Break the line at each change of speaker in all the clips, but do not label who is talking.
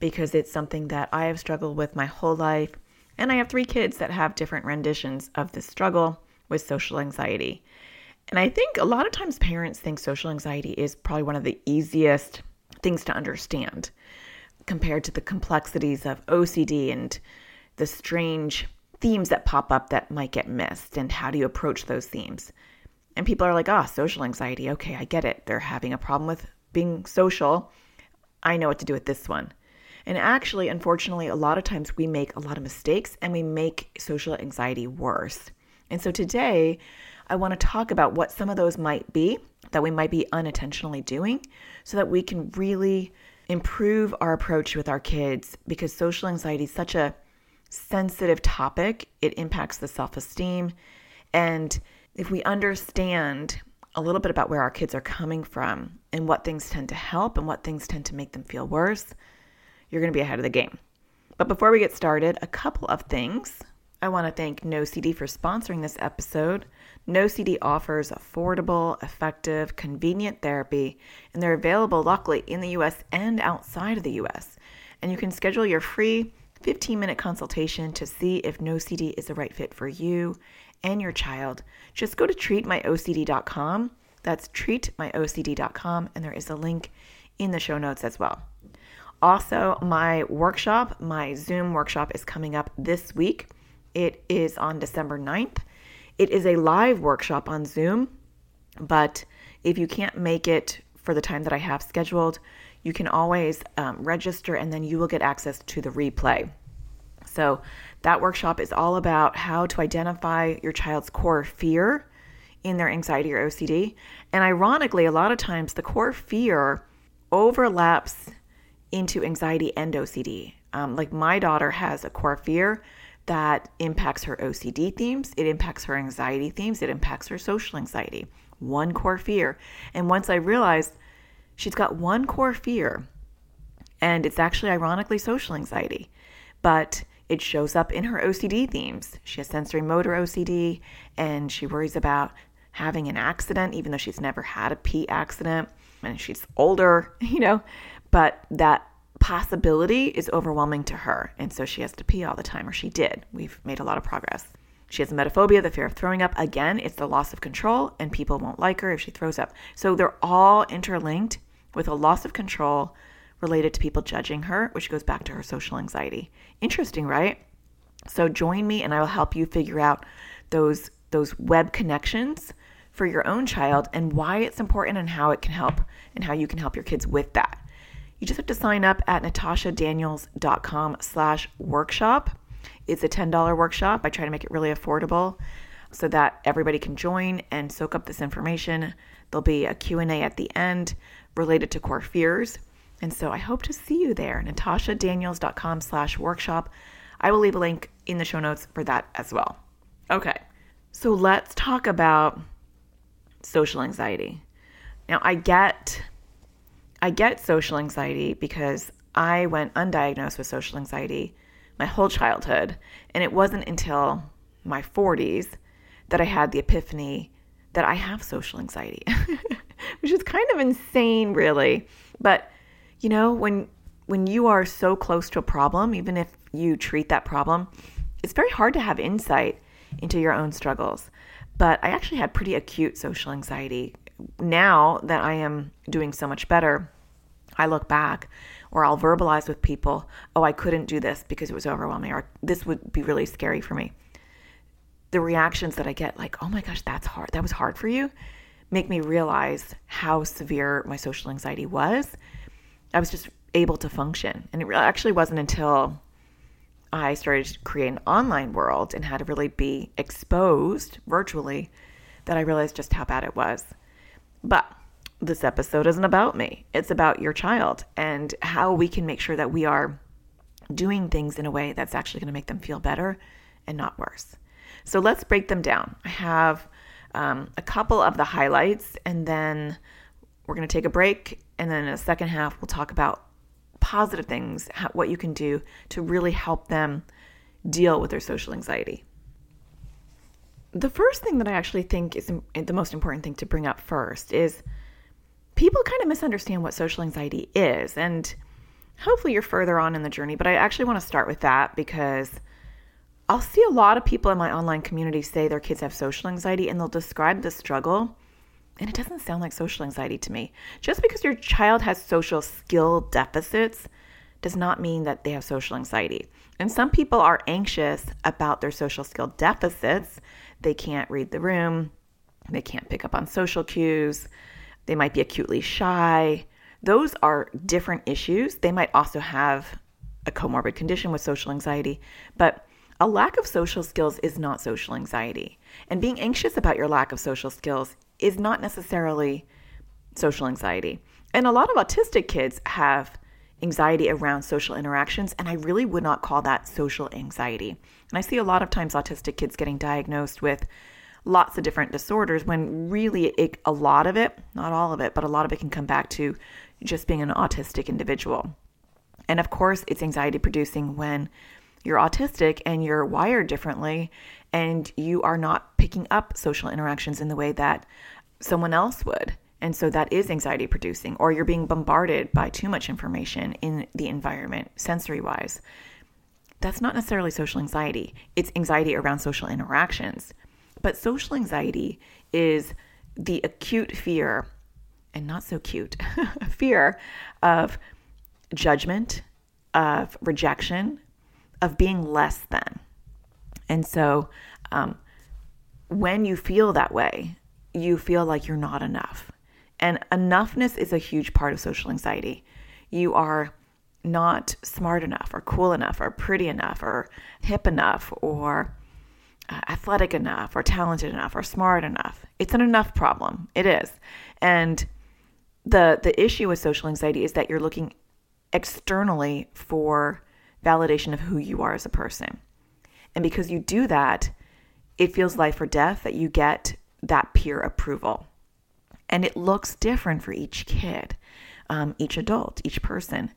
because it's something that I have struggled with my whole life. And I have three kids that have different renditions of this struggle with social anxiety. And I think a lot of times parents think social anxiety is probably one of the easiest things to understand compared to the complexities of OCD and the strange themes that pop up that might get missed and how do you approach those themes. And people are like, oh, social anxiety. Okay, I get it. They're having a problem with being social. I know what to do with this one. And actually, unfortunately, a lot of times we make a lot of mistakes and we make social anxiety worse. And so today, I want to talk about what some of those might be that we might be unintentionally doing so that we can really improve our approach with our kids because social anxiety is such a sensitive topic. It impacts the self esteem. And if we understand a little bit about where our kids are coming from and what things tend to help and what things tend to make them feel worse, you're going to be ahead of the game. But before we get started, a couple of things. I want to thank NoCD for sponsoring this episode. NoCD offers affordable, effective, convenient therapy, and they're available luckily in the US and outside of the US. And you can schedule your free 15 minute consultation to see if NoCD is the right fit for you and your child. Just go to treatmyocd.com. That's treatmyocd.com, and there is a link in the show notes as well. Also, my workshop, my Zoom workshop, is coming up this week. It is on December 9th. It is a live workshop on Zoom, but if you can't make it for the time that I have scheduled, you can always um, register and then you will get access to the replay. So, that workshop is all about how to identify your child's core fear in their anxiety or OCD. And ironically, a lot of times the core fear overlaps into anxiety and OCD. Um, like my daughter has a core fear that impacts her OCD themes, it impacts her anxiety themes, it impacts her social anxiety. One core fear. And once I realized she's got one core fear, and it's actually ironically social anxiety, but it shows up in her OCD themes. She has sensory motor OCD, and she worries about having an accident, even though she's never had a pee accident and she's older, you know, but that possibility is overwhelming to her. And so she has to pee all the time, or she did. We've made a lot of progress. She has emetophobia, the fear of throwing up. Again, it's the loss of control, and people won't like her if she throws up. So they're all interlinked with a loss of control related to people judging her, which goes back to her social anxiety. Interesting, right? So join me and I will help you figure out those those web connections for your own child and why it's important and how it can help and how you can help your kids with that. You just have to sign up at natashadaniels.com slash workshop. It's a $10 workshop. I try to make it really affordable so that everybody can join and soak up this information. There'll be a Q&A at the end related to core fears. And so I hope to see you there, natashadaniels.com slash workshop. I will leave a link in the show notes for that as well. Okay, so let's talk about social anxiety. Now, I get I get social anxiety because I went undiagnosed with social anxiety my whole childhood. And it wasn't until my 40s that I had the epiphany that I have social anxiety, which is kind of insane, really. But, you know, when when you are so close to a problem, even if you treat that problem, it's very hard to have insight into your own struggles. But I actually had pretty acute social anxiety. Now that I am doing so much better, I look back or I'll verbalize with people, oh, I couldn't do this because it was overwhelming, or this would be really scary for me. The reactions that I get, like, oh my gosh, that's hard, that was hard for you, make me realize how severe my social anxiety was. I was just able to function. And it actually wasn't until I started to create an online world and had to really be exposed virtually that I realized just how bad it was. But this episode isn't about me. It's about your child and how we can make sure that we are doing things in a way that's actually going to make them feel better and not worse. So let's break them down. I have um, a couple of the highlights, and then we're going to take a break. And then in the second half, we'll talk about positive things, what you can do to really help them deal with their social anxiety. The first thing that I actually think is the most important thing to bring up first is people kind of misunderstand what social anxiety is. And hopefully you're further on in the journey, but I actually want to start with that because I'll see a lot of people in my online community say their kids have social anxiety and they'll describe the struggle. And it doesn't sound like social anxiety to me. Just because your child has social skill deficits does not mean that they have social anxiety. And some people are anxious about their social skill deficits. They can't read the room, they can't pick up on social cues, they might be acutely shy. Those are different issues. They might also have a comorbid condition with social anxiety, but a lack of social skills is not social anxiety. And being anxious about your lack of social skills is not necessarily social anxiety. And a lot of autistic kids have anxiety around social interactions, and I really would not call that social anxiety. And I see a lot of times autistic kids getting diagnosed with lots of different disorders when really it, a lot of it, not all of it, but a lot of it can come back to just being an autistic individual. And of course, it's anxiety producing when you're autistic and you're wired differently and you are not picking up social interactions in the way that someone else would. And so that is anxiety producing, or you're being bombarded by too much information in the environment, sensory wise. That's not necessarily social anxiety, it's anxiety around social interactions. But social anxiety is the acute fear, and not so cute, fear of judgment, of rejection, of being less than. And so um, when you feel that way, you feel like you're not enough. And enoughness is a huge part of social anxiety. You are not smart enough, or cool enough, or pretty enough, or hip enough, or uh, athletic enough, or talented enough, or smart enough. It's an enough problem. It is. And the the issue with social anxiety is that you're looking externally for validation of who you are as a person. And because you do that, it feels life or death that you get that peer approval. And it looks different for each kid, um, each adult, each person.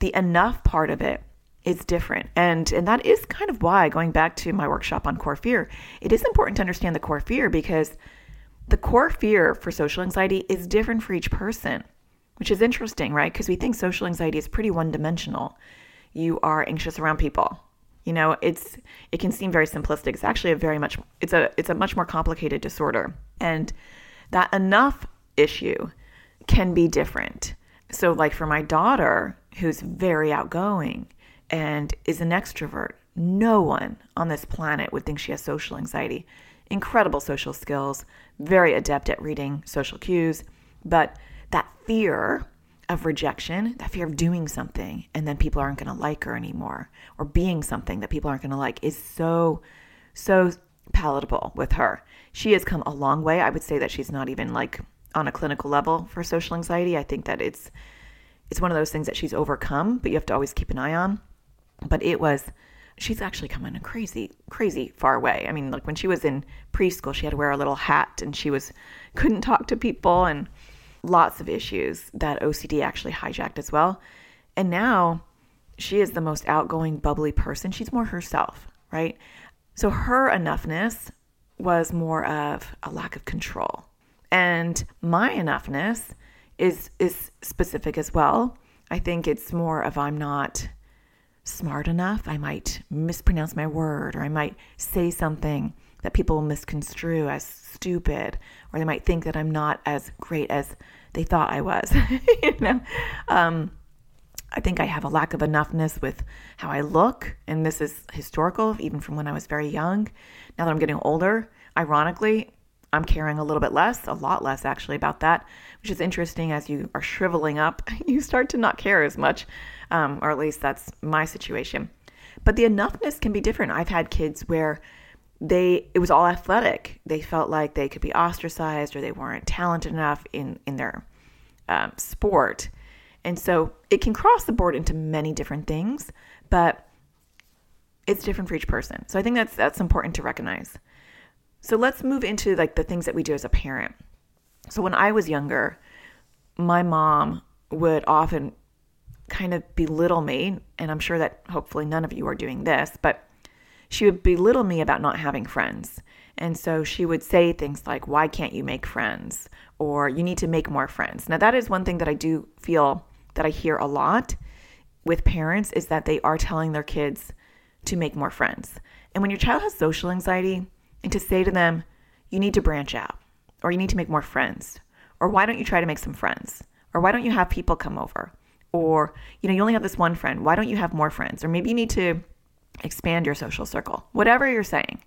The enough part of it is different. And, and that is kind of why, going back to my workshop on core fear, it is important to understand the core fear because the core fear for social anxiety is different for each person, which is interesting, right? Because we think social anxiety is pretty one dimensional you are anxious around people. You know, it's it can seem very simplistic. It's actually a very much it's a it's a much more complicated disorder. And that enough issue can be different. So like for my daughter who's very outgoing and is an extrovert, no one on this planet would think she has social anxiety. Incredible social skills, very adept at reading social cues, but that fear of rejection, that fear of doing something and then people aren't going to like her anymore, or being something that people aren't going to like, is so, so palatable with her. She has come a long way. I would say that she's not even like on a clinical level for social anxiety. I think that it's it's one of those things that she's overcome, but you have to always keep an eye on. But it was she's actually come in a crazy, crazy far way. I mean, like when she was in preschool, she had to wear a little hat and she was couldn't talk to people and lots of issues that OCD actually hijacked as well. And now she is the most outgoing, bubbly person. She's more herself, right? So her enoughness was more of a lack of control. And my enoughness is is specific as well. I think it's more of I'm not smart enough. I might mispronounce my word or I might say something that people misconstrue as stupid or they might think that I'm not as great as they thought I was. you know, um, I think I have a lack of enoughness with how I look, and this is historical, even from when I was very young. Now that I'm getting older, ironically, I'm caring a little bit less, a lot less actually, about that, which is interesting. As you are shriveling up, you start to not care as much, um, or at least that's my situation. But the enoughness can be different. I've had kids where they it was all athletic. They felt like they could be ostracized or they weren't talented enough in in their um, sport, And so it can cross the board into many different things, but it's different for each person. So I think that's that's important to recognize. So let's move into like the things that we do as a parent. So when I was younger, my mom would often kind of belittle me, and I'm sure that hopefully none of you are doing this, but she would belittle me about not having friends. And so she would say things like, Why can't you make friends? Or you need to make more friends. Now, that is one thing that I do feel that I hear a lot with parents is that they are telling their kids to make more friends. And when your child has social anxiety, and to say to them, You need to branch out, or you need to make more friends, or why don't you try to make some friends, or why don't you have people come over, or you know, you only have this one friend, why don't you have more friends, or maybe you need to expand your social circle, whatever you're saying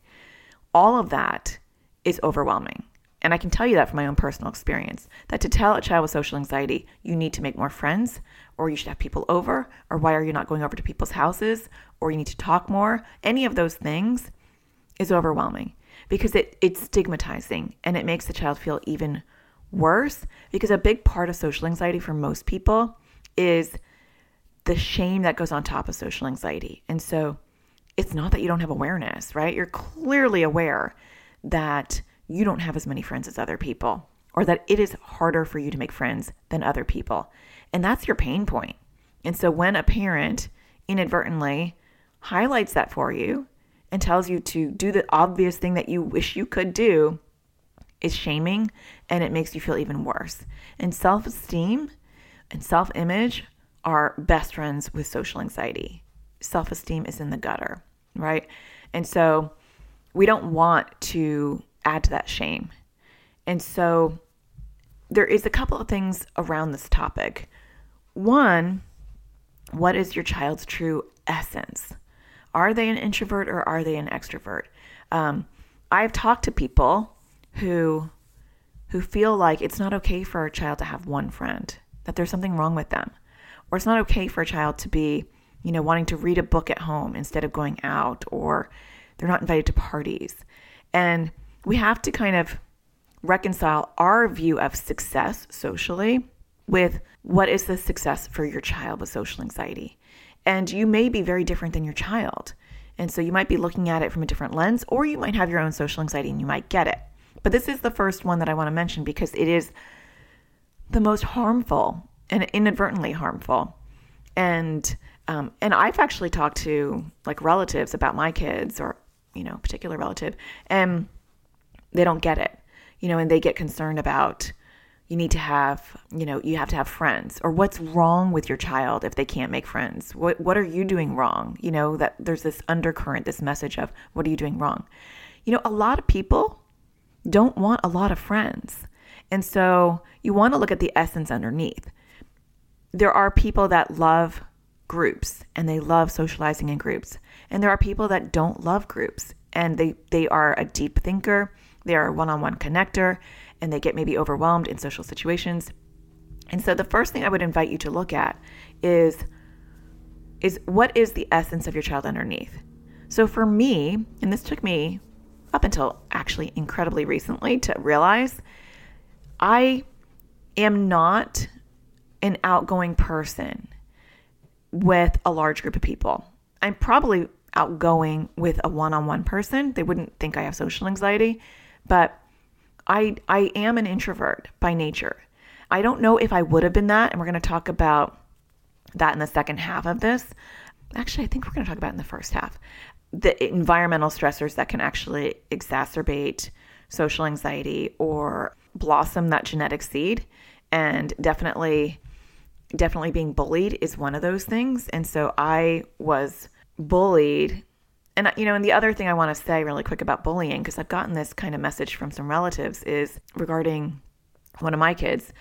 all of that is overwhelming. And I can tell you that from my own personal experience that to tell a child with social anxiety, you need to make more friends, or you should have people over, or why are you not going over to people's houses, or you need to talk more, any of those things is overwhelming because it, it's stigmatizing and it makes the child feel even worse. Because a big part of social anxiety for most people is the shame that goes on top of social anxiety. And so it's not that you don't have awareness, right? You're clearly aware that you don't have as many friends as other people or that it is harder for you to make friends than other people. And that's your pain point. And so when a parent inadvertently highlights that for you and tells you to do the obvious thing that you wish you could do, is shaming and it makes you feel even worse. And self esteem and self image are best friends with social anxiety self esteem is in the gutter, right? And so we don't want to add to that shame. And so there is a couple of things around this topic. One, what is your child's true essence? Are they an introvert or are they an extrovert? Um, I've talked to people who who feel like it's not okay for a child to have one friend, that there's something wrong with them, or it's not okay for a child to be you know, wanting to read a book at home instead of going out, or they're not invited to parties. And we have to kind of reconcile our view of success socially with what is the success for your child with social anxiety. And you may be very different than your child. And so you might be looking at it from a different lens, or you might have your own social anxiety and you might get it. But this is the first one that I want to mention because it is the most harmful and inadvertently harmful. And um, and I've actually talked to like relatives about my kids or, you know, particular relative, and they don't get it, you know, and they get concerned about you need to have, you know, you have to have friends or what's wrong with your child if they can't make friends? What what are you doing wrong? You know, that there's this undercurrent, this message of what are you doing wrong? You know, a lot of people don't want a lot of friends. And so you want to look at the essence underneath. There are people that love groups and they love socializing in groups. And there are people that don't love groups and they, they are a deep thinker, they are a one on one connector, and they get maybe overwhelmed in social situations. And so the first thing I would invite you to look at is is what is the essence of your child underneath? So for me, and this took me up until actually incredibly recently to realize I am not an outgoing person with a large group of people. I'm probably outgoing with a one-on-one person. They wouldn't think I have social anxiety, but I I am an introvert by nature. I don't know if I would have been that, and we're going to talk about that in the second half of this. Actually, I think we're going to talk about in the first half the environmental stressors that can actually exacerbate social anxiety or blossom that genetic seed and definitely definitely being bullied is one of those things. And so I was bullied. And, you know, and the other thing I want to say really quick about bullying, because I've gotten this kind of message from some relatives, is regarding one of my kids,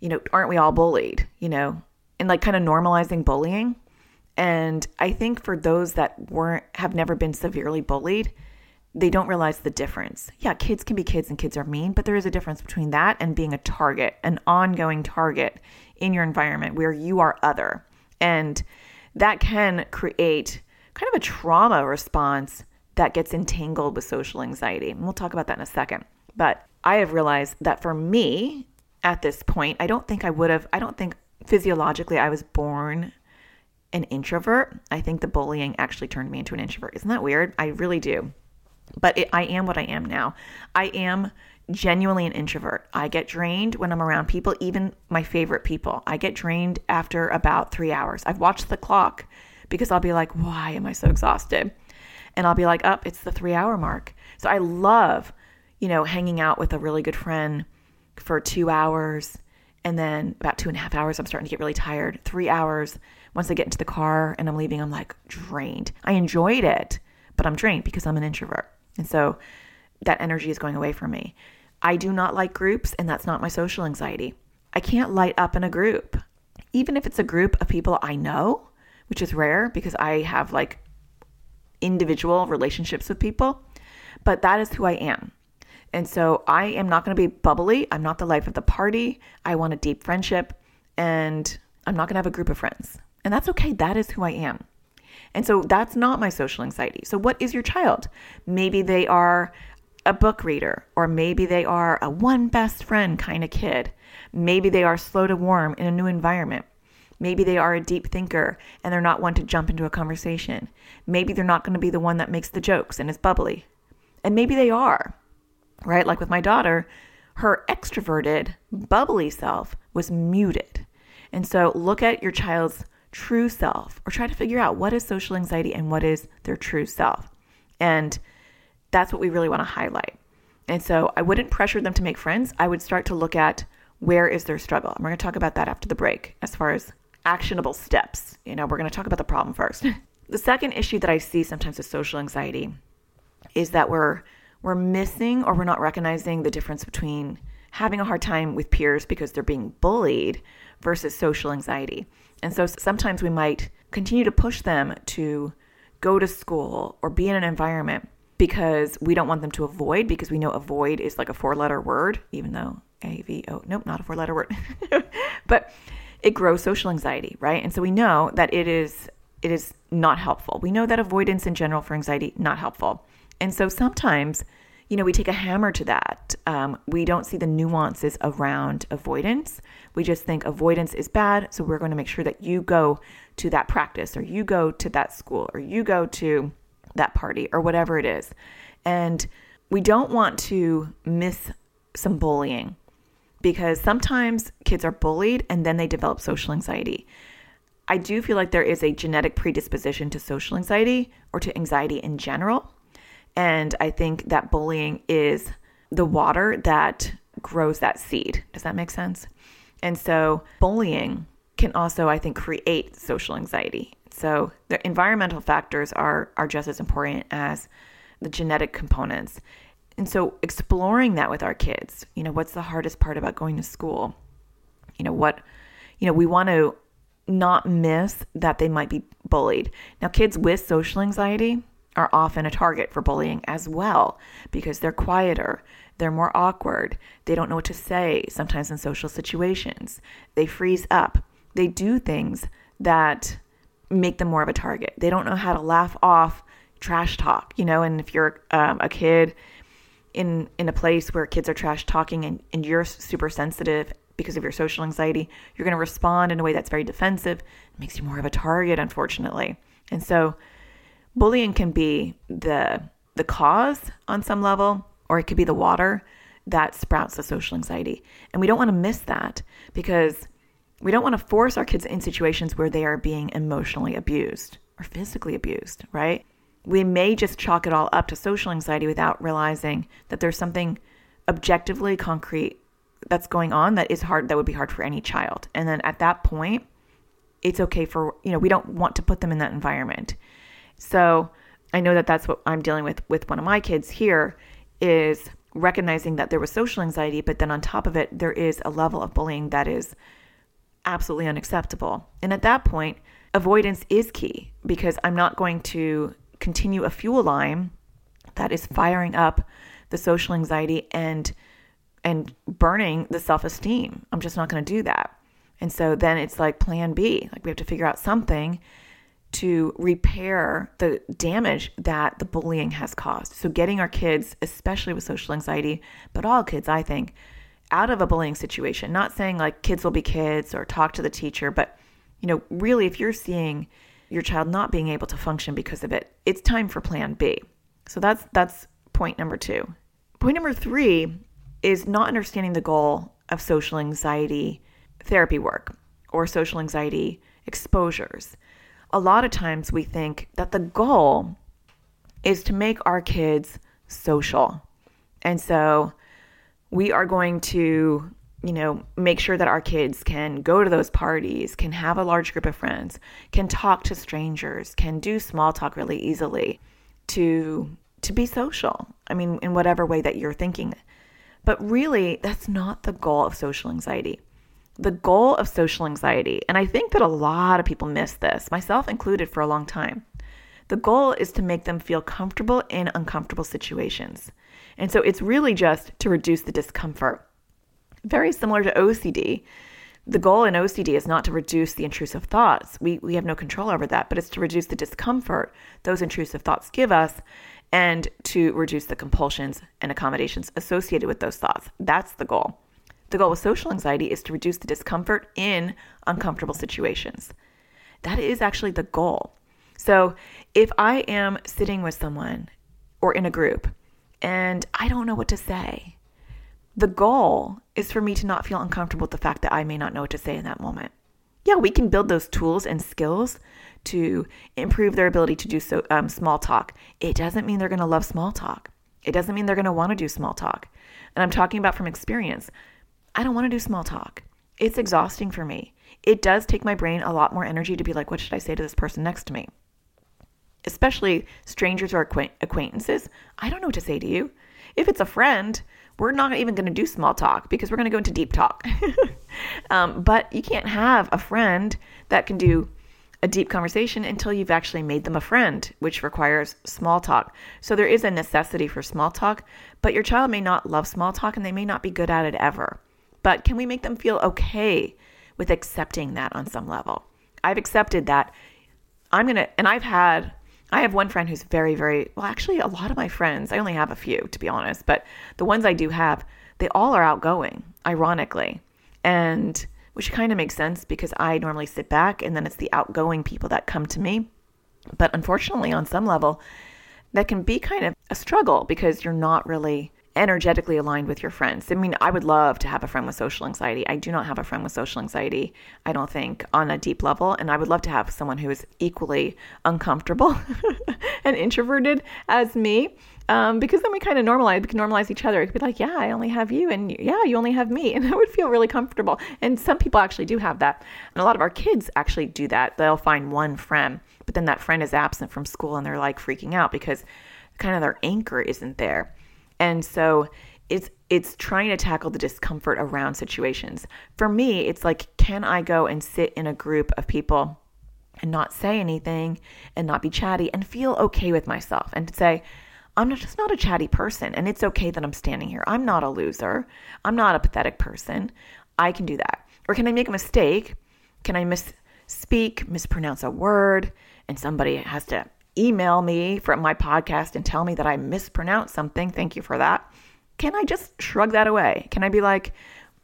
you know, aren't we all bullied, you know, and like kind of normalizing bullying. And I think for those that weren't, have never been severely bullied, they don't realize the difference. Yeah, kids can be kids and kids are mean, but there is a difference between that and being a target, an ongoing target in your environment where you are other. And that can create kind of a trauma response that gets entangled with social anxiety. And we'll talk about that in a second. But I have realized that for me at this point, I don't think I would have, I don't think physiologically I was born an introvert. I think the bullying actually turned me into an introvert. Isn't that weird? I really do. But it, I am what I am now. I am genuinely an introvert. I get drained when I'm around people, even my favorite people. I get drained after about three hours. I've watched the clock because I'll be like, why am I so exhausted? And I'll be like, up, oh, it's the three hour mark. So I love, you know, hanging out with a really good friend for two hours. And then about two and a half hours, I'm starting to get really tired. Three hours, once I get into the car and I'm leaving, I'm like drained. I enjoyed it, but I'm drained because I'm an introvert. And so that energy is going away from me. I do not like groups, and that's not my social anxiety. I can't light up in a group. Even if it's a group of people I know, which is rare because I have like individual relationships with people, but that is who I am. And so I am not going to be bubbly. I'm not the life of the party. I want a deep friendship and I'm not going to have a group of friends. And that's okay. That is who I am. And so that's not my social anxiety. So, what is your child? Maybe they are a book reader, or maybe they are a one best friend kind of kid. Maybe they are slow to warm in a new environment. Maybe they are a deep thinker and they're not one to jump into a conversation. Maybe they're not going to be the one that makes the jokes and is bubbly. And maybe they are, right? Like with my daughter, her extroverted, bubbly self was muted. And so look at your child's true self or try to figure out what is social anxiety and what is their true self. And that's what we really want to highlight. And so I wouldn't pressure them to make friends. I would start to look at where is their struggle. And we're going to talk about that after the break as far as actionable steps. You know, we're going to talk about the problem first. the second issue that I see sometimes with social anxiety is that we're we're missing or we're not recognizing the difference between having a hard time with peers because they're being bullied versus social anxiety. And so sometimes we might continue to push them to go to school or be in an environment because we don't want them to avoid because we know avoid is like a four letter word, even though A V O, nope, not a four letter word. but it grows social anxiety, right? And so we know that it is it is not helpful. We know that avoidance in general for anxiety not helpful. And so sometimes you know, we take a hammer to that. Um, we don't see the nuances around avoidance. We just think avoidance is bad. So we're going to make sure that you go to that practice or you go to that school or you go to that party or whatever it is. And we don't want to miss some bullying because sometimes kids are bullied and then they develop social anxiety. I do feel like there is a genetic predisposition to social anxiety or to anxiety in general. And I think that bullying is the water that grows that seed. Does that make sense? And so bullying can also, I think, create social anxiety. So the environmental factors are are just as important as the genetic components. And so exploring that with our kids, you know, what's the hardest part about going to school? You know, what you know, we want to not miss that they might be bullied. Now kids with social anxiety, are often a target for bullying as well because they're quieter, they're more awkward, they don't know what to say sometimes in social situations, they freeze up, they do things that make them more of a target. They don't know how to laugh off trash talk, you know, and if you're um, a kid in in a place where kids are trash talking and, and you're super sensitive because of your social anxiety, you're going to respond in a way that's very defensive. It makes you more of a target, unfortunately. And so bullying can be the the cause on some level or it could be the water that sprouts the social anxiety and we don't want to miss that because we don't want to force our kids in situations where they are being emotionally abused or physically abused right we may just chalk it all up to social anxiety without realizing that there's something objectively concrete that's going on that is hard that would be hard for any child and then at that point it's okay for you know we don't want to put them in that environment so I know that that's what I'm dealing with with one of my kids here is recognizing that there was social anxiety, but then on top of it, there is a level of bullying that is absolutely unacceptable. And at that point, avoidance is key because I'm not going to continue a fuel line that is firing up the social anxiety and and burning the self-esteem. I'm just not going to do that. And so then it's like plan B. Like we have to figure out something to repair the damage that the bullying has caused. So, getting our kids, especially with social anxiety, but all kids, I think, out of a bullying situation. Not saying like kids will be kids or talk to the teacher, but you know, really if you're seeing your child not being able to function because of it, it's time for plan B. So that's that's point number 2. Point number 3 is not understanding the goal of social anxiety therapy work or social anxiety exposures. A lot of times we think that the goal is to make our kids social. And so we are going to, you know, make sure that our kids can go to those parties, can have a large group of friends, can talk to strangers, can do small talk really easily to to be social. I mean, in whatever way that you're thinking. But really, that's not the goal of social anxiety. The goal of social anxiety, and I think that a lot of people miss this, myself included for a long time. The goal is to make them feel comfortable in uncomfortable situations. And so it's really just to reduce the discomfort. Very similar to OCD. The goal in OCD is not to reduce the intrusive thoughts. We, we have no control over that, but it's to reduce the discomfort those intrusive thoughts give us and to reduce the compulsions and accommodations associated with those thoughts. That's the goal. The goal with social anxiety is to reduce the discomfort in uncomfortable situations. That is actually the goal. So if I am sitting with someone or in a group and I don't know what to say, the goal is for me to not feel uncomfortable with the fact that I may not know what to say in that moment. Yeah, we can build those tools and skills to improve their ability to do so um, small talk. It doesn't mean they're going to love small talk. It doesn't mean they're going to want to do small talk. And I'm talking about from experience. I don't want to do small talk. It's exhausting for me. It does take my brain a lot more energy to be like, what should I say to this person next to me? especially strangers or acquaintances, I don't know what to say to you. If it's a friend, we're not even going to do small talk because we're going to go into deep talk. um, but you can't have a friend that can do a deep conversation until you've actually made them a friend, which requires small talk. So there is a necessity for small talk, but your child may not love small talk and they may not be good at it ever. But can we make them feel okay with accepting that on some level? I've accepted that I'm going to, and I've had I have one friend who's very, very well, actually, a lot of my friends, I only have a few to be honest, but the ones I do have, they all are outgoing, ironically. And which kind of makes sense because I normally sit back and then it's the outgoing people that come to me. But unfortunately, on some level, that can be kind of a struggle because you're not really energetically aligned with your friends. I mean, I would love to have a friend with social anxiety. I do not have a friend with social anxiety, I don't think, on a deep level. And I would love to have someone who is equally uncomfortable and introverted as me. Um, because then we kind of normalize, we can normalize each other. It could be like, yeah, I only have you, and yeah, you only have me. And I would feel really comfortable. And some people actually do have that. And a lot of our kids actually do that. They'll find one friend, but then that friend is absent from school and they're like freaking out because kind of their anchor isn't there. And so it's it's trying to tackle the discomfort around situations. For me, it's like can I go and sit in a group of people and not say anything and not be chatty and feel okay with myself and say I'm not, just not a chatty person and it's okay that I'm standing here. I'm not a loser. I'm not a pathetic person. I can do that. Or can I make a mistake? Can I misspeak, mispronounce a word and somebody has to email me from my podcast and tell me that I mispronounced something, thank you for that. Can I just shrug that away? Can I be like,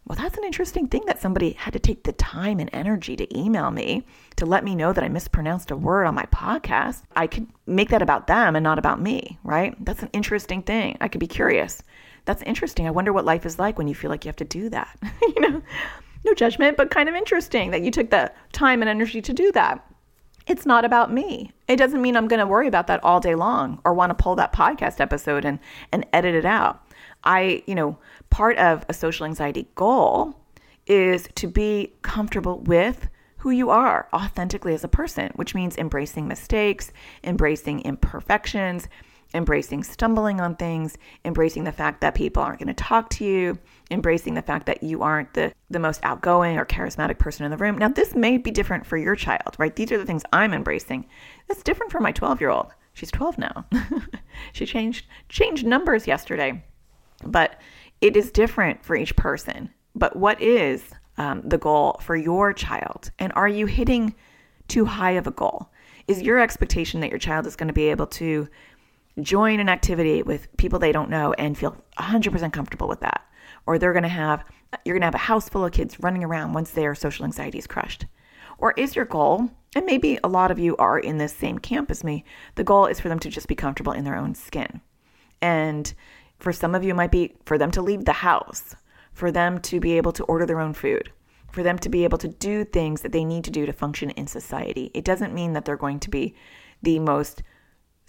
well, that's an interesting thing that somebody had to take the time and energy to email me to let me know that I mispronounced a word on my podcast. I could make that about them and not about me, right? That's an interesting thing. I could be curious. That's interesting. I wonder what life is like when you feel like you have to do that. you know, no judgment, but kind of interesting that you took the time and energy to do that it's not about me. It doesn't mean I'm going to worry about that all day long or want to pull that podcast episode and and edit it out. I, you know, part of a social anxiety goal is to be comfortable with who you are authentically as a person, which means embracing mistakes, embracing imperfections, embracing stumbling on things, embracing the fact that people aren't going to talk to you, embracing the fact that you aren't the, the most outgoing or charismatic person in the room. Now, this may be different for your child, right? These are the things I'm embracing. That's different for my 12 year old. She's 12 now. she changed changed numbers yesterday, but it is different for each person. But what is um, the goal for your child? And are you hitting too high of a goal? Is your expectation that your child is going to be able to join an activity with people they don't know and feel 100% comfortable with that? or they're going to have you're going to have a house full of kids running around once their social anxiety is crushed? Or is your goal, and maybe a lot of you are in this same camp as me, the goal is for them to just be comfortable in their own skin. And for some of you, it might be for them to leave the house, for them to be able to order their own food, for them to be able to do things that they need to do to function in society. It doesn't mean that they're going to be the most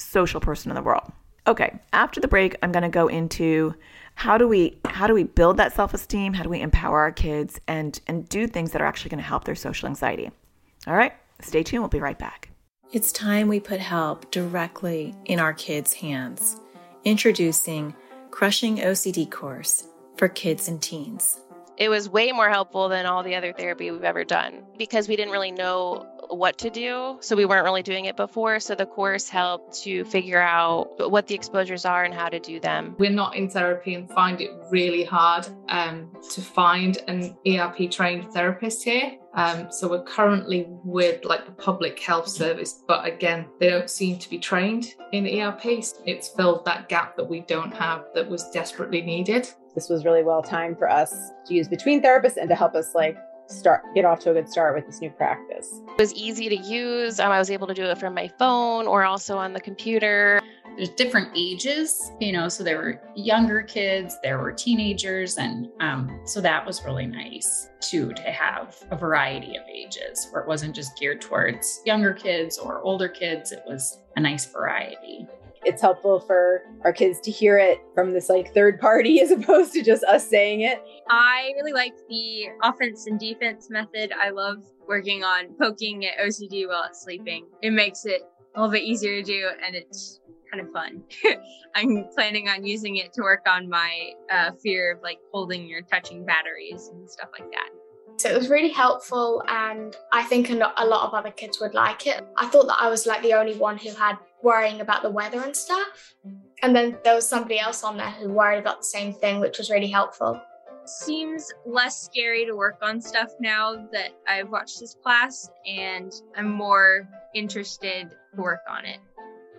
social person in the world. Okay, after the break, I'm going to go into how do we how do we build that self-esteem? How do we empower our kids and and do things that are actually going to help their social anxiety? All right, stay tuned. We'll be right back.
It's time we put help directly in our kids' hands. Introducing Crushing OCD course for kids and teens.
It was way more helpful than all the other therapy we've ever done because we didn't really know what to do. So we weren't really doing it before. So the course helped to figure out what the exposures are and how to do them.
We're not in therapy and find it really hard um, to find an ERP trained therapist here. Um, so we're currently with like the public health service, but again, they don't seem to be trained in ERP. It's filled that gap that we don't have that was desperately needed.
This was really well timed for us to use between therapists and to help us like start get off to a good start with this new practice.
It was easy to use. Um, I was able to do it from my phone or also on the computer.
There's different ages, you know, so there were younger kids, there were teenagers, and um, so that was really nice too to have a variety of ages where it wasn't just geared towards younger kids or older kids. It was a nice variety
it's helpful for our kids to hear it from this like third party as opposed to just us saying it.
I really like the offense and defense method. I love working on poking at OCD while it's sleeping. It makes it a little bit easier to do and it's kind of fun. I'm planning on using it to work on my uh, fear of like holding or touching batteries and stuff like that.
So it was really helpful, and I think a lot of other kids would like it. I thought that I was like the only one who had worrying about the weather and stuff. And then there was somebody else on there who worried about the same thing, which was really helpful.
Seems less scary to work on stuff now that I've watched this class, and I'm more interested to work on it.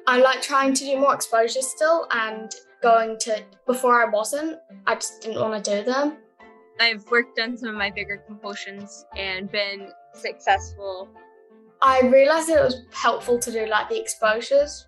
I like trying to do more exposures still, and going to before I wasn't, I just didn't want to do them.
I've worked on some of my bigger compulsions and been successful.
I realized that it was helpful to do like the exposures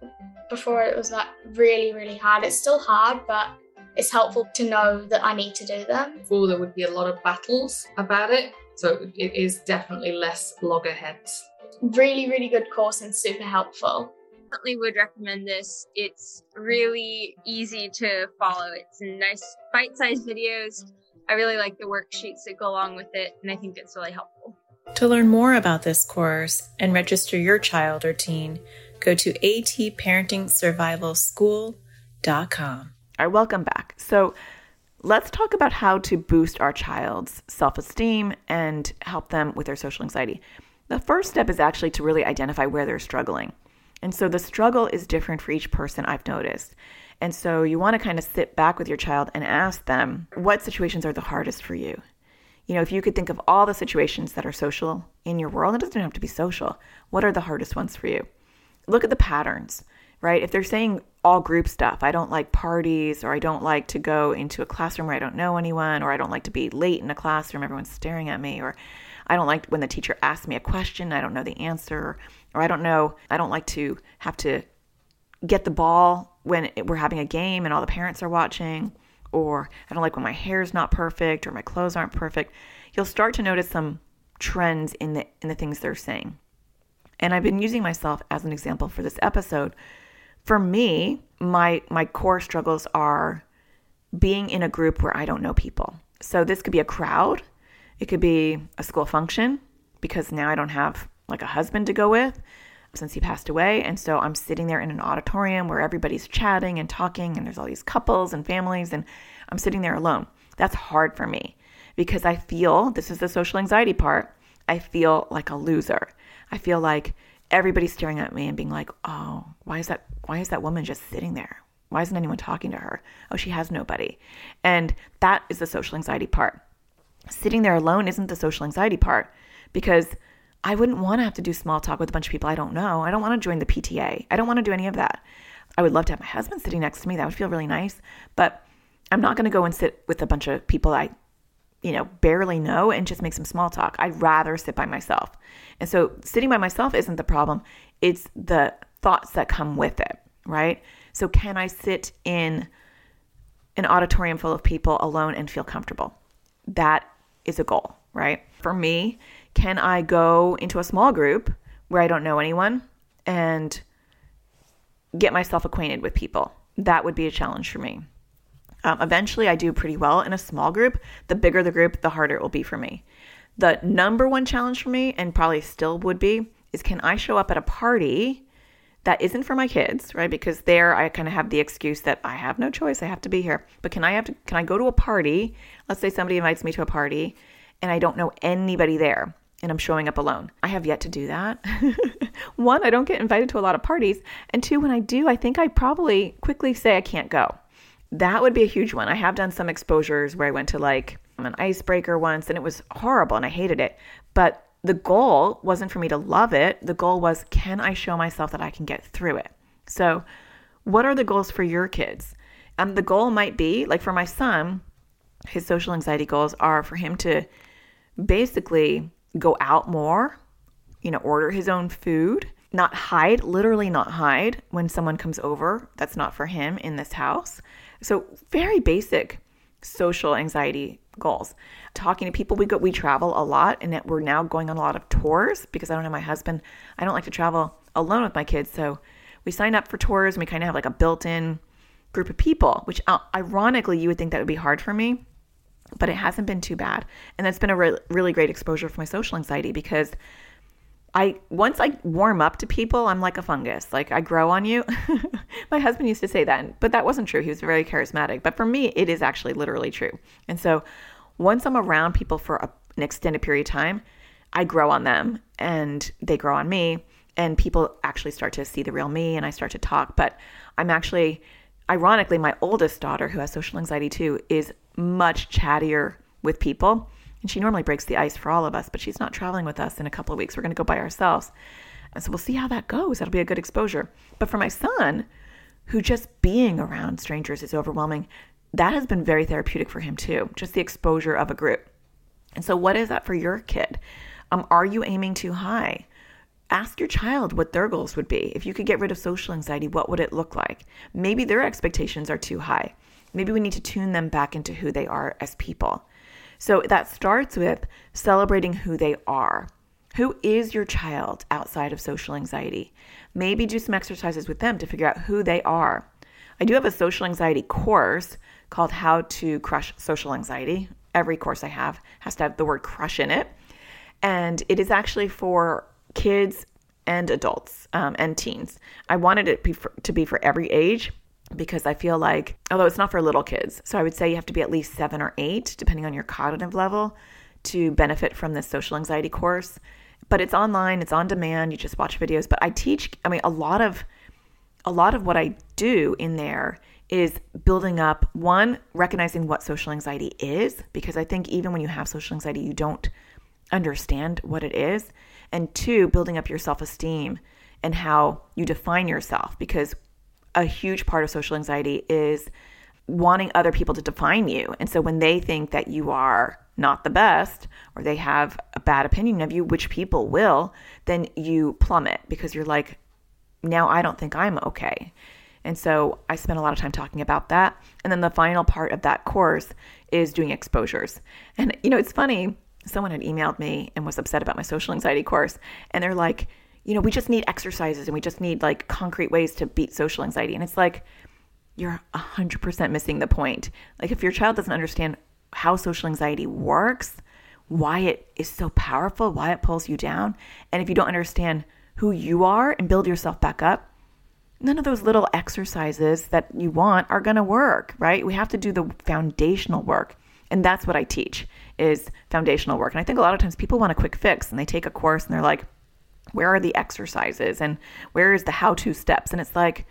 before it was like really, really hard. It's still hard, but it's helpful to know that I need to do them.
Before there would be a lot of battles about it, so it is definitely less loggerheads.
Really, really good course and super helpful.
Definitely would recommend this. It's really easy to follow. It's nice bite-sized videos I really like the worksheets that go along with it, and I think it's really helpful.
To learn more about this course and register your child or teen, go to atparentingsurvivalschool.com. All
right, welcome back. So, let's talk about how to boost our child's self esteem and help them with their social anxiety. The first step is actually to really identify where they're struggling. And so the struggle is different for each person, I've noticed. And so you want to kind of sit back with your child and ask them, what situations are the hardest for you? You know, if you could think of all the situations that are social in your world, it doesn't have to be social. What are the hardest ones for you? Look at the patterns, right? If they're saying all group stuff, I don't like parties, or I don't like to go into a classroom where I don't know anyone, or I don't like to be late in a classroom, everyone's staring at me, or I don't like when the teacher asks me a question, I don't know the answer, or I don't know, I don't like to have to get the ball when we're having a game and all the parents are watching, or I don't like when my hair's not perfect or my clothes aren't perfect, you'll start to notice some trends in the in the things they're saying. And I've been using myself as an example for this episode. For me, my my core struggles are being in a group where I don't know people. So this could be a crowd, it could be a school function because now I don't have like a husband to go with since he passed away. And so I'm sitting there in an auditorium where everybody's chatting and talking, and there's all these couples and families, and I'm sitting there alone. That's hard for me because I feel this is the social anxiety part. I feel like a loser. I feel like everybody's staring at me and being like, "Oh, why is that why is that woman just sitting there? Why isn't anyone talking to her? Oh, she has nobody." And that is the social anxiety part. Sitting there alone isn't the social anxiety part because I wouldn't want to have to do small talk with a bunch of people I don't know. I don't want to join the PTA. I don't want to do any of that. I would love to have my husband sitting next to me. That would feel really nice. But I'm not going to go and sit with a bunch of people I, you know, barely know and just make some small talk. I'd rather sit by myself. And so sitting by myself isn't the problem, it's the thoughts that come with it, right? So, can I sit in an auditorium full of people alone and feel comfortable? That is a goal, right? For me, can I go into a small group where I don't know anyone and get myself acquainted with people? That would be a challenge for me. Um, eventually, I do pretty well in a small group. The bigger the group, the harder it will be for me. The number one challenge for me, and probably still would be, is can I show up at a party that isn't for my kids, right? Because there I kind of have the excuse that I have no choice, I have to be here. But can I have to can I go to a party? Let's say somebody invites me to a party and I don't know anybody there and I'm showing up alone. I have yet to do that. One, I don't get invited to a lot of parties, and two, when I do, I think I probably quickly say I can't go. That would be a huge one. I have done some exposures where I went to like an icebreaker once and it was horrible and I hated it. But the goal wasn't for me to love it. The goal was, can I show myself that I can get through it? So, what are the goals for your kids? Um, the goal might be like for my son, his social anxiety goals are for him to basically go out more, you know, order his own food, not hide, literally not hide when someone comes over that's not for him in this house. So, very basic social anxiety goals. Talking to people, we go, we travel a lot, and we're now going on a lot of tours because I don't have my husband. I don't like to travel alone with my kids, so we sign up for tours, and we kind of have like a built-in group of people. Which, uh, ironically, you would think that would be hard for me, but it hasn't been too bad, and that's been a re- really great exposure for my social anxiety because. I once I warm up to people, I'm like a fungus. Like I grow on you. My husband used to say that, but that wasn't true. He was very charismatic. But for me, it is actually literally true. And so once I'm around people for a, an extended period of time, I grow on them and they grow on me. And people actually start to see the real me and I start to talk. But I'm actually, ironically, my oldest daughter, who has social anxiety too, is much chattier with people. And she normally breaks the ice for all of us, but she's not traveling with us in a couple of weeks. We're going to go by ourselves. And so we'll see how that goes. That'll be a good exposure. But for my son, who just being around strangers is overwhelming, that has been very therapeutic for him too, just the exposure of a group. And so, what is that for your kid? Um, are you aiming too high? Ask your child what their goals would be. If you could get rid of social anxiety, what would it look like? Maybe their expectations are too high. Maybe we need to tune them back into who they are as people. So that starts with celebrating who they are. Who is your child outside of social anxiety? Maybe do some exercises with them to figure out who they are. I do have a social anxiety course called How to Crush Social Anxiety. Every course I have has to have the word crush in it. And it is actually for kids and adults um, and teens. I wanted it to be for every age because I feel like, although it's not for little kids, so I would say you have to be at least seven or eight, depending on your cognitive level, to benefit from this social anxiety course. But it's online, it's on demand, you just watch videos. But I teach, I mean, a lot of a lot of what I do in there is building up one, recognizing what social anxiety is, because I think even when you have social anxiety, you don't understand what it is. And two, building up your self esteem and how you define yourself, because a huge part of social anxiety is wanting other people to define you. And so when they think that you are not the best or they have a bad opinion of you, which people will, then you plummet because you're like, now I don't think I'm okay. And so I spent a lot of time talking about that. And then the final part of that course is doing exposures. And, you know, it's funny, someone had emailed me and was upset about my social anxiety course. And they're like, you know, we just need exercises and we just need like concrete ways to beat social anxiety. And it's like, you're 100% missing the point. Like, if your child doesn't understand how social anxiety works, why it is so powerful, why it pulls you down, and if you don't understand who you are and build yourself back up, none of those little exercises that you want are going to work, right? We have to do the foundational work. And that's what I teach is foundational work. And I think a lot of times people want a quick fix and they take a course and they're like, where are the exercises and where is the how-to steps? And it's like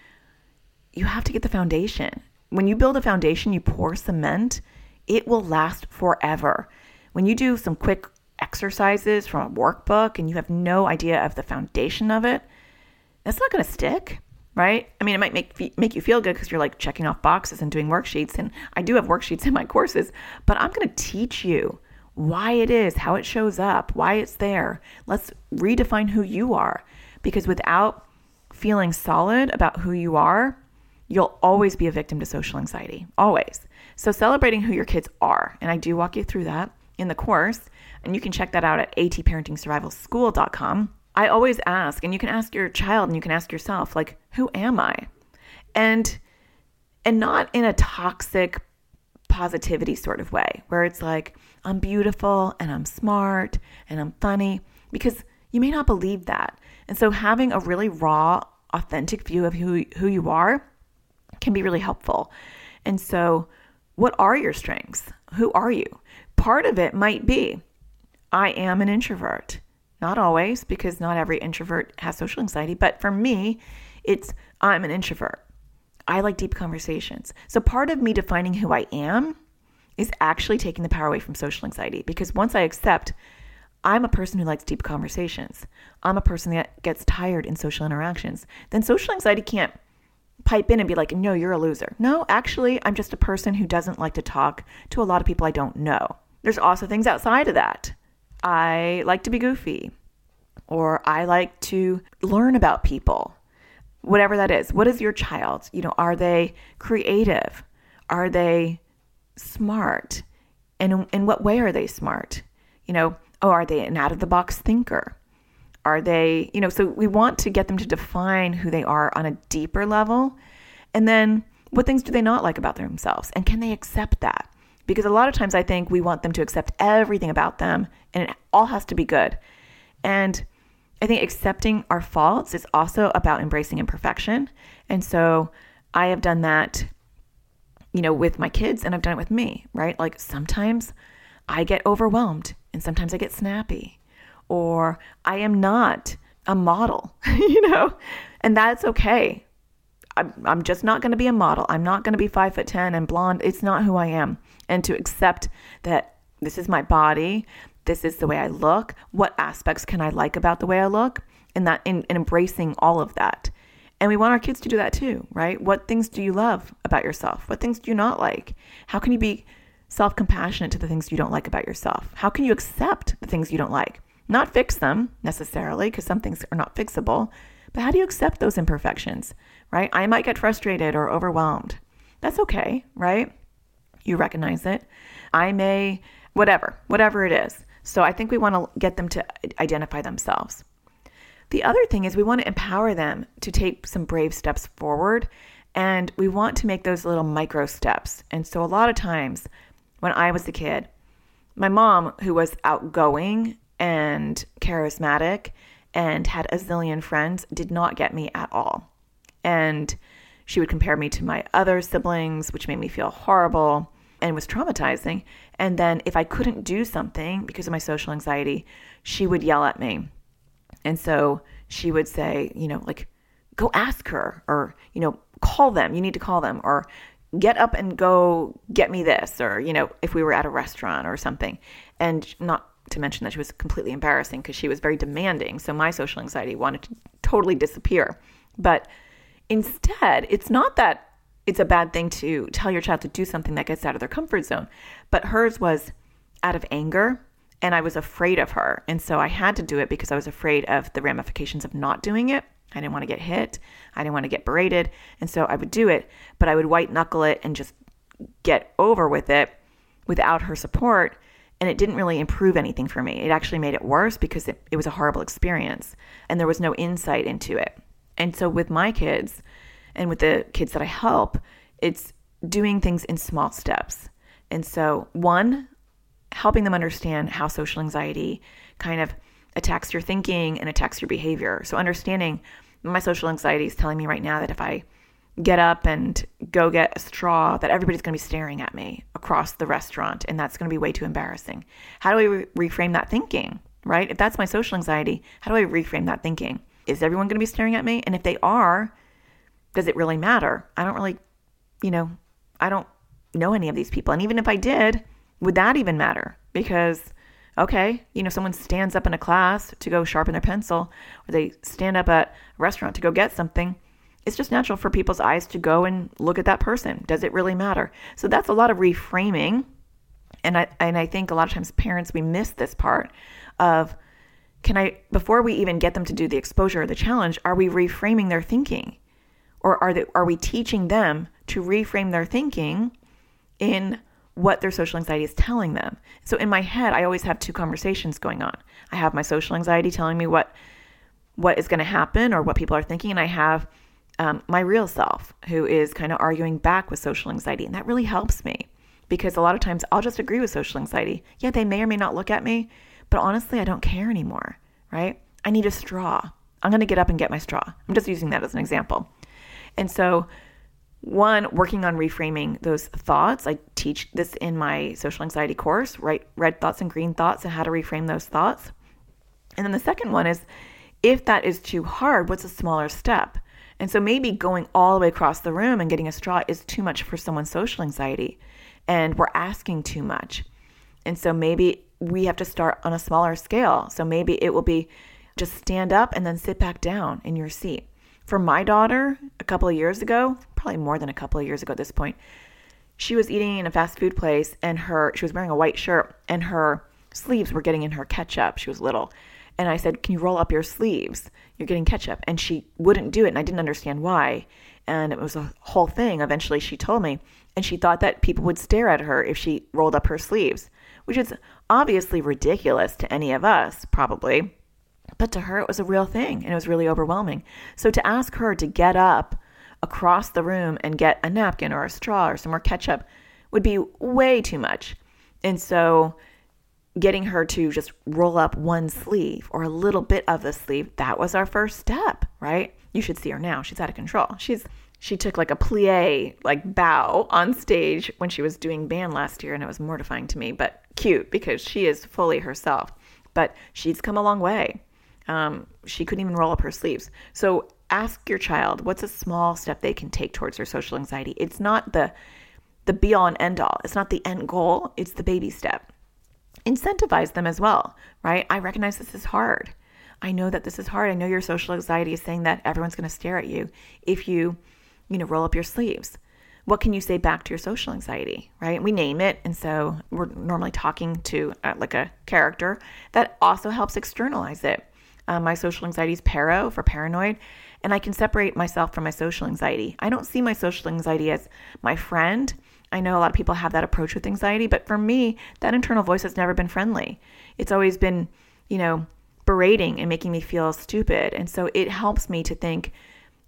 you have to get the foundation. When you build a foundation, you pour cement, it will last forever. When you do some quick exercises from a workbook and you have no idea of the foundation of it, that's not going to stick. Right? I mean, it might make make you feel good because you're like checking off boxes and doing worksheets, and I do have worksheets in my courses, but I'm going to teach you why it is, how it shows up, why it's there. Let's redefine who you are, because without feeling solid about who you are, you'll always be a victim to social anxiety, always. So celebrating who your kids are, and I do walk you through that in the course, and you can check that out at atparentingsurvivalschool.com. I always ask, and you can ask your child and you can ask yourself, like, who am I? And and not in a toxic positivity sort of way where it's like, I'm beautiful and I'm smart and I'm funny, because you may not believe that. And so having a really raw, authentic view of who, who you are can be really helpful. And so, what are your strengths? Who are you? Part of it might be I am an introvert. Not always, because not every introvert has social anxiety, but for me, it's I'm an introvert. I like deep conversations. So part of me defining who I am is actually taking the power away from social anxiety because once I accept I'm a person who likes deep conversations, I'm a person that gets tired in social interactions, then social anxiety can't pipe in and be like, no, you're a loser. No, actually, I'm just a person who doesn't like to talk to a lot of people I don't know. There's also things outside of that. I like to be goofy, or I like to learn about people, whatever that is. What is your child? You know, are they creative? Are they smart? And in what way are they smart? You know, oh, are they an out of the box thinker? Are they, you know, so we want to get them to define who they are on a deeper level. And then what things do they not like about themselves? And can they accept that? Because a lot of times I think we want them to accept everything about them and it all has to be good. And I think accepting our faults is also about embracing imperfection. And so I have done that, you know, with my kids and I've done it with me, right? Like sometimes I get overwhelmed and sometimes I get snappy or I am not a model, you know, and that's okay. I'm, I'm just not going to be a model. I'm not going to be five foot 10 and blonde. It's not who I am and to accept that this is my body, this is the way I look, what aspects can I like about the way I look, and that in, in embracing all of that. And we want our kids to do that too, right? What things do you love about yourself? What things do you not like? How can you be self compassionate to the things you don't like about yourself? How can you accept the things you don't like? Not fix them necessarily, because some things are not fixable, but how do you accept those imperfections, right? I might get frustrated or overwhelmed. That's okay, right? You recognize it. I may, whatever, whatever it is. So I think we want to get them to identify themselves. The other thing is we want to empower them to take some brave steps forward and we want to make those little micro steps. And so a lot of times when I was a kid, my mom, who was outgoing and charismatic and had a zillion friends, did not get me at all. And she would compare me to my other siblings, which made me feel horrible and was traumatizing. And then if I couldn't do something because of my social anxiety, she would yell at me. And so she would say, you know, like, go ask her, or, you know, call them. You need to call them, or get up and go get me this, or, you know, if we were at a restaurant or something. And not to mention that she was completely embarrassing because she was very demanding. So my social anxiety wanted to totally disappear. But Instead, it's not that it's a bad thing to tell your child to do something that gets out of their comfort zone, but hers was out of anger and I was afraid of her. And so I had to do it because I was afraid of the ramifications of not doing it. I didn't want to get hit. I didn't want to get berated. And so I would do it, but I would white knuckle it and just get over with it without her support. And it didn't really improve anything for me. It actually made it worse because it, it was a horrible experience and there was no insight into it. And so with my kids and with the kids that I help, it's doing things in small steps. And so, one, helping them understand how social anxiety kind of attacks your thinking and attacks your behavior. So, understanding my social anxiety is telling me right now that if I get up and go get a straw, that everybody's going to be staring at me across the restaurant, and that's going to be way too embarrassing. How do I re- reframe that thinking, right? If that's my social anxiety, how do I reframe that thinking? Is everyone going to be staring at me? And if they are, does it really matter? I don't really, you know, I don't know any of these people. And even if I did, would that even matter? Because, okay, you know, someone stands up in a class to go sharpen their pencil, or they stand up at a restaurant to go get something. it's just natural for people's eyes to go and look at that person. Does it really matter? So that's a lot of reframing. And I and I think a lot of times parents we miss this part of can I before we even get them to do the exposure or the challenge, are we reframing their thinking? Or are they, are we teaching them to reframe their thinking in what their social anxiety is telling them? So in my head, I always have two conversations going on. I have my social anxiety telling me what what is going to happen or what people are thinking, and I have um, my real self who is kind of arguing back with social anxiety, and that really helps me because a lot of times I'll just agree with social anxiety. Yeah, they may or may not look at me, but honestly, I don't care anymore, right? I need a straw. I'm going to get up and get my straw. I'm just using that as an example. And so, one, working on reframing those thoughts. I teach this in my social anxiety course, right? Red thoughts and green thoughts, and how to reframe those thoughts. And then the second one is if that is too hard, what's a smaller step? And so maybe going all the way across the room and getting a straw is too much for someone's social anxiety, and we're asking too much. And so maybe we have to start on a smaller scale. So maybe it will be just stand up and then sit back down in your seat. For my daughter, a couple of years ago, probably more than a couple of years ago at this point, she was eating in a fast food place and her she was wearing a white shirt and her sleeves were getting in her ketchup. She was little. And I said, Can you roll up your sleeves? You're getting ketchup. And she wouldn't do it. And I didn't understand why. And it was a whole thing. Eventually, she told me. And she thought that people would stare at her if she rolled up her sleeves, which is obviously ridiculous to any of us, probably. But to her, it was a real thing and it was really overwhelming. So to ask her to get up across the room and get a napkin or a straw or some more ketchup would be way too much. And so getting her to just roll up one sleeve or a little bit of the sleeve, that was our first step, right? You should see her now. She's out of control. She's she took like a plie, like bow on stage when she was doing band last year, and it was mortifying to me, but cute because she is fully herself. But she's come a long way. Um, she couldn't even roll up her sleeves. So ask your child what's a small step they can take towards their social anxiety. It's not the the be all and end all. It's not the end goal. It's the baby step incentivize them as well, right? I recognize this is hard. I know that this is hard. I know your social anxiety is saying that everyone's going to stare at you if you, you know, roll up your sleeves. What can you say back to your social anxiety, right? We name it, and so we're normally talking to uh, like a character that also helps externalize it. Uh, my social anxiety is paro for paranoid, and I can separate myself from my social anxiety. I don't see my social anxiety as my friend I know a lot of people have that approach with anxiety, but for me, that internal voice has never been friendly. It's always been, you know, berating and making me feel stupid. And so it helps me to think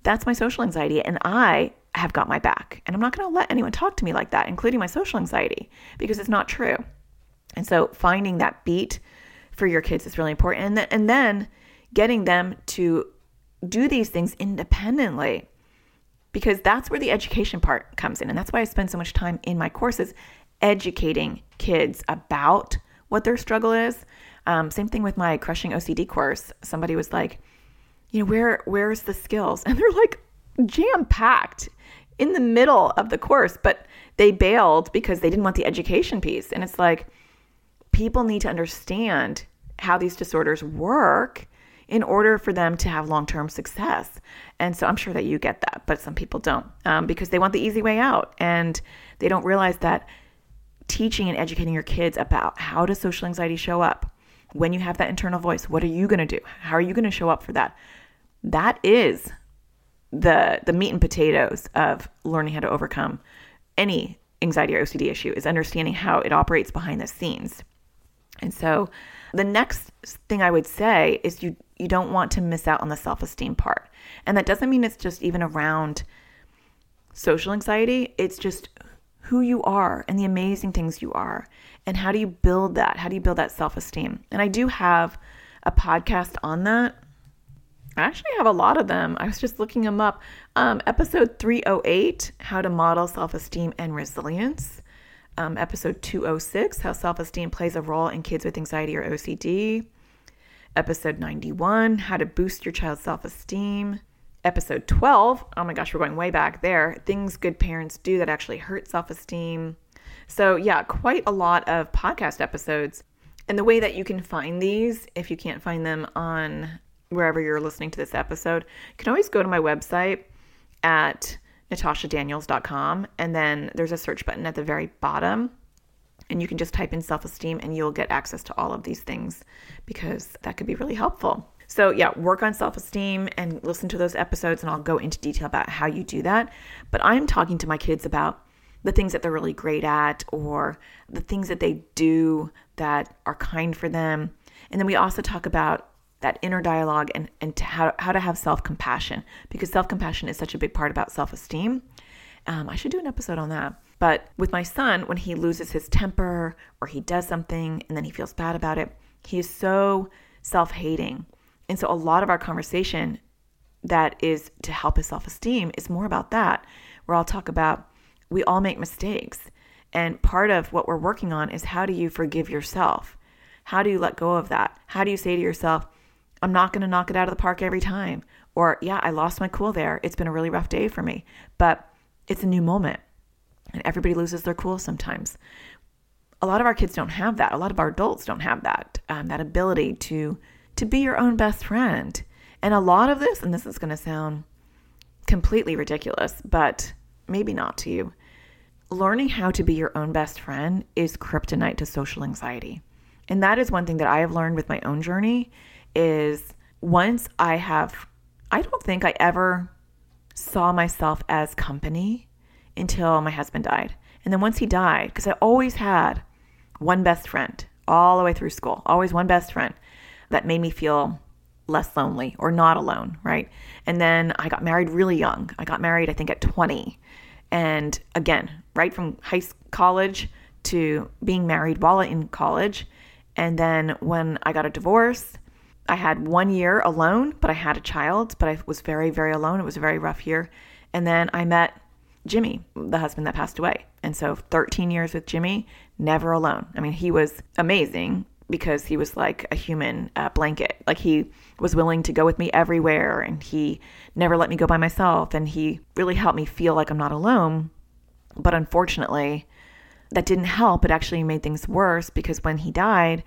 that's my social anxiety and I have got my back. And I'm not going to let anyone talk to me like that, including my social anxiety, because it's not true. And so finding that beat for your kids is really important. And, th- and then getting them to do these things independently because that's where the education part comes in. And that's why I spend so much time in my courses educating kids about what their struggle is. Um, same thing with my crushing OCD course. Somebody was like, you know, where where's the skills? And they're like jam packed in the middle of the course, but they bailed because they didn't want the education piece. And it's like people need to understand how these disorders work in order for them to have long term success. And so I'm sure that you get that, but some people don't um, because they want the easy way out and they don't realize that teaching and educating your kids about how does social anxiety show up when you have that internal voice what are you going to do how are you going to show up for that that is the the meat and potatoes of learning how to overcome any anxiety or OCD issue is understanding how it operates behind the scenes. And so the next thing I would say is you you don't want to miss out on the self-esteem part. And that doesn't mean it's just even around social anxiety, it's just who you are and the amazing things you are. And how do you build that? How do you build that self-esteem? And I do have a podcast on that. I actually have a lot of them. I was just looking them up. Um, episode 308 How to Model Self Esteem and Resilience um, episode 206 How Self Esteem Plays a Role in Kids with Anxiety or OCD, episode 91 How to Boost Your Child's Self Esteem, episode 12 Oh my gosh, we're going way back there Things Good Parents Do That Actually Hurt Self Esteem. So, yeah, quite a lot of podcast episodes. And the way that you can find these, if you can't find them on wherever you're listening to this episode, you can always go to my website at natashadaniels.com. And then there's a search button at the very bottom. And you can just type in self esteem and you'll get access to all of these things because that could be really helpful. So, yeah, work on self esteem and listen to those episodes, and I'll go into detail about how you do that. But I'm talking to my kids about the things that they're really great at or the things that they do that are kind for them. And then we also talk about that inner dialogue and, and to how, how to have self compassion because self compassion is such a big part about self esteem. Um, I should do an episode on that. But with my son, when he loses his temper or he does something and then he feels bad about it, he is so self hating. And so a lot of our conversation that is to help his self esteem is more about that, where I'll talk about we all make mistakes. And part of what we're working on is how do you forgive yourself? How do you let go of that? How do you say to yourself, I'm not going to knock it out of the park every time? Or, yeah, I lost my cool there. It's been a really rough day for me, but it's a new moment. And everybody loses their cool sometimes. A lot of our kids don't have that. A lot of our adults don't have that, um, that ability to to be your own best friend. And a lot of this, and this is going to sound completely ridiculous, but maybe not to you. Learning how to be your own best friend is kryptonite to social anxiety. And that is one thing that I have learned with my own journey is once I have I don't think I ever saw myself as company until my husband died. And then once he died, because I always had one best friend all the way through school, always one best friend that made me feel less lonely or not alone, right? And then I got married really young. I got married, I think, at 20. And again, right from high college to being married while in college. And then when I got a divorce, I had one year alone, but I had a child, but I was very, very alone. It was a very rough year. And then I met Jimmy, the husband that passed away. And so 13 years with Jimmy, never alone. I mean, he was amazing because he was like a human uh, blanket. Like he was willing to go with me everywhere and he never let me go by myself. And he really helped me feel like I'm not alone. But unfortunately, that didn't help. It actually made things worse because when he died,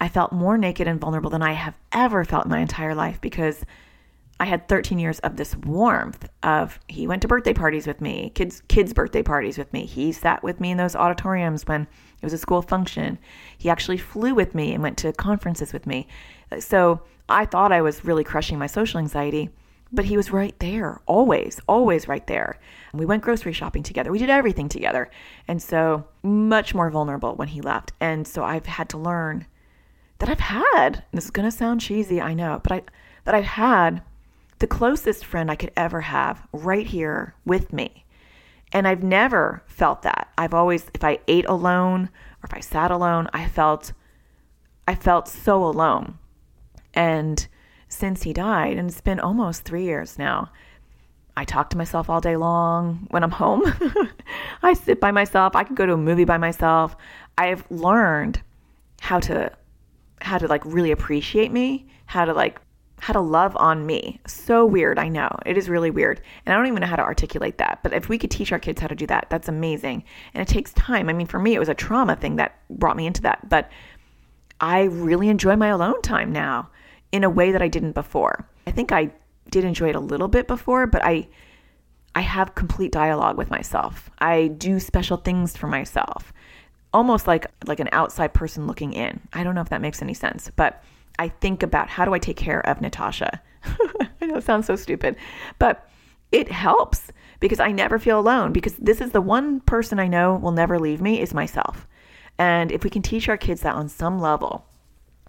I felt more naked and vulnerable than I have ever felt in my entire life because I had 13 years of this warmth of he went to birthday parties with me, kids kids birthday parties with me. He sat with me in those auditoriums when it was a school function. He actually flew with me and went to conferences with me. So I thought I was really crushing my social anxiety, but he was right there, always, always right there. We went grocery shopping together. We did everything together. And so much more vulnerable when he left. And so I've had to learn that I've had, this is going to sound cheesy, I know, but I that I've had the closest friend I could ever have right here with me. And I've never felt that. I've always if I ate alone or if I sat alone, I felt I felt so alone. And since he died, and it's been almost 3 years now, I talk to myself all day long when I'm home. I sit by myself. I can go to a movie by myself. I've learned how to how to like really appreciate me, how to like how to love on me. So weird, I know. It is really weird. And I don't even know how to articulate that. But if we could teach our kids how to do that, that's amazing. And it takes time. I mean, for me, it was a trauma thing that brought me into that. But I really enjoy my alone time now in a way that I didn't before. I think I did enjoy it a little bit before, but I I have complete dialogue with myself. I do special things for myself. Almost like like an outside person looking in. I don't know if that makes any sense, but I think about how do I take care of Natasha? I know it sounds so stupid, but it helps because I never feel alone because this is the one person I know will never leave me is myself. And if we can teach our kids that on some level,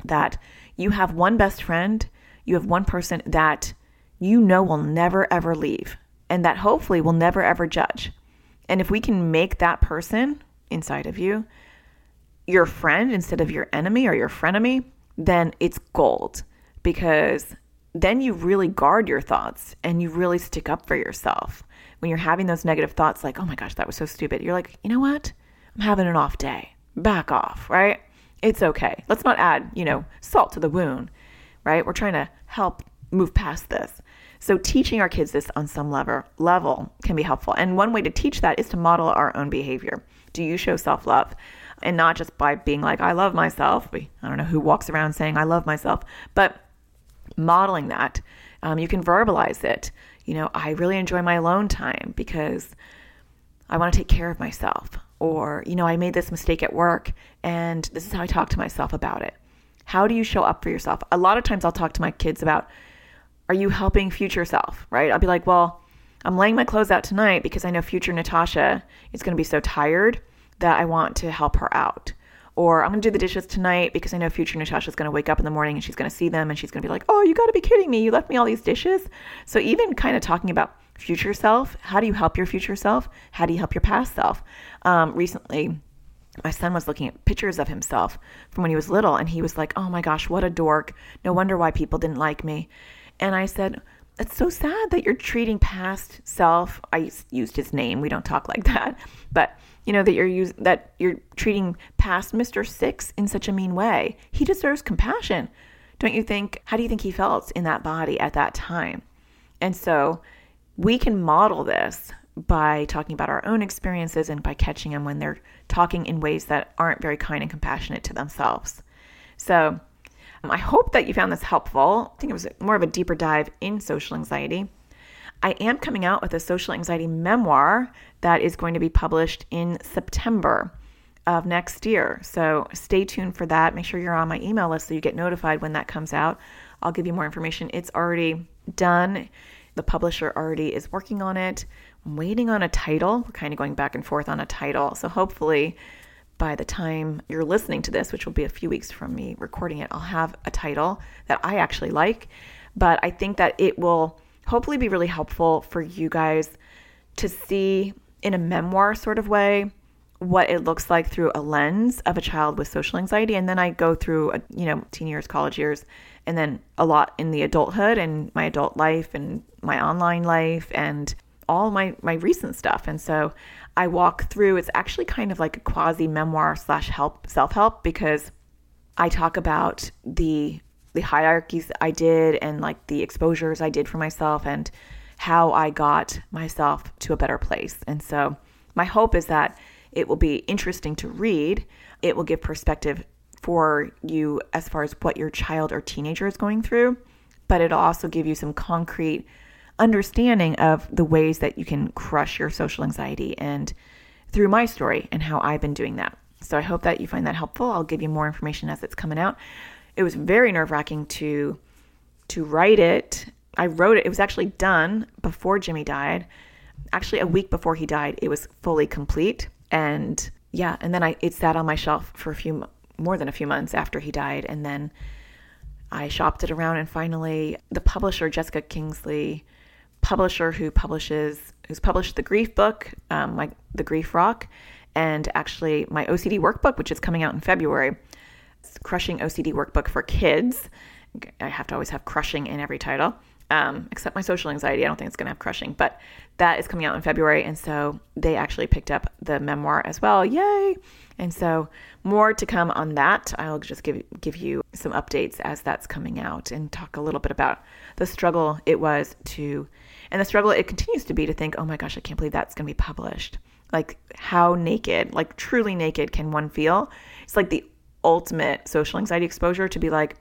that you have one best friend, you have one person that you know will never ever leave and that hopefully will never ever judge. And if we can make that person inside of you your friend instead of your enemy or your frenemy, then it's gold because then you really guard your thoughts and you really stick up for yourself. When you're having those negative thoughts, like, oh my gosh, that was so stupid, you're like, you know what? I'm having an off day. Back off, right? It's okay. Let's not add, you know, salt to the wound, right? We're trying to help move past this. So teaching our kids this on some level level can be helpful. And one way to teach that is to model our own behavior. Do you show self-love? And not just by being like, I love myself. I don't know who walks around saying, I love myself, but modeling that Um, you can verbalize it. You know, I really enjoy my alone time because I want to take care of myself. Or, you know, I made this mistake at work and this is how I talk to myself about it. How do you show up for yourself? A lot of times I'll talk to my kids about, are you helping future self, right? I'll be like, well, I'm laying my clothes out tonight because I know future Natasha is going to be so tired that I want to help her out. Or I'm going to do the dishes tonight because I know future Natasha is going to wake up in the morning and she's going to see them and she's going to be like, oh, you got to be kidding me. You left me all these dishes. So, even kind of talking about future self, how do you help your future self? How do you help your past self? Um, recently, my son was looking at pictures of himself from when he was little and he was like, oh my gosh, what a dork. No wonder why people didn't like me. And I said, it's so sad that you're treating past self. I used his name. We don't talk like that, but you know that you're use, that you're treating past Mr. Six in such a mean way. He deserves compassion, don't you think? How do you think he felt in that body at that time? And so we can model this by talking about our own experiences and by catching them when they're talking in ways that aren't very kind and compassionate to themselves. So um, I hope that you found this helpful. I think it was more of a deeper dive in social anxiety. I am coming out with a social anxiety memoir that is going to be published in September of next year. So stay tuned for that. Make sure you're on my email list so you get notified when that comes out. I'll give you more information. It's already done. The publisher already is working on it. I'm waiting on a title. We're kind of going back and forth on a title. So hopefully by the time you're listening to this, which will be a few weeks from me recording it, I'll have a title that I actually like. But I think that it will hopefully be really helpful for you guys to see in a memoir sort of way what it looks like through a lens of a child with social anxiety. And then i go through a, you know teen years college years and then a lot in the adulthood and my adult life and my online life and all my my recent stuff. And so i walk through it's actually kind of like a quasi memoir slash help self-help because i talk about the the hierarchies I did and like the exposures I did for myself and how I got myself to a better place. And so my hope is that it will be interesting to read. It will give perspective for you as far as what your child or teenager is going through, but it'll also give you some concrete understanding of the ways that you can crush your social anxiety and through my story and how I've been doing that. So I hope that you find that helpful. I'll give you more information as it's coming out it was very nerve wracking to to write it. I wrote it. It was actually done before Jimmy died. Actually, a week before he died, it was fully complete. And yeah, and then I it sat on my shelf for a few more than a few months after he died, and then I shopped it around, and finally, the publisher Jessica Kingsley, publisher who publishes who's published the Grief book, um, the Grief Rock, and actually my OCD workbook, which is coming out in February. Crushing OCD Workbook for Kids. I have to always have crushing in every title, um, except my social anxiety. I don't think it's going to have crushing, but that is coming out in February. And so they actually picked up the memoir as well. Yay! And so more to come on that. I'll just give give you some updates as that's coming out and talk a little bit about the struggle it was to and the struggle it continues to be to think, "Oh my gosh, I can't believe that's going to be published." Like how naked, like truly naked can one feel? It's like the ultimate social anxiety exposure to be like,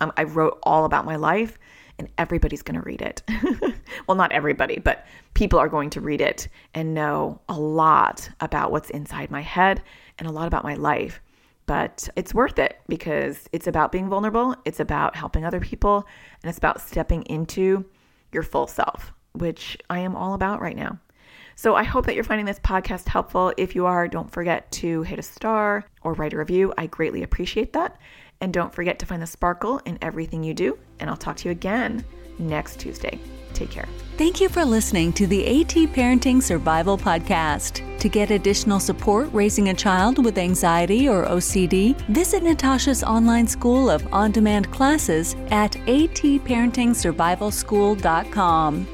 um, I wrote all about my life and everybody's going to read it. well, not everybody, but people are going to read it and know a lot about what's inside my head and a lot about my life. But it's worth it because it's about being vulnerable, it's about helping other people, and it's about stepping into your full self, which I am all about right now. So I hope that you're finding this podcast helpful. If you are, don't forget to hit a star or write a review. I greatly appreciate that. And don't forget to find the sparkle in everything you do. And I'll talk to you again next Tuesday. Take care.
Thank you for listening to the AT Parenting Survival Podcast. To get additional support raising a child with anxiety or OCD, visit Natasha's online school of on demand classes at atparentingsurvivalschool.com.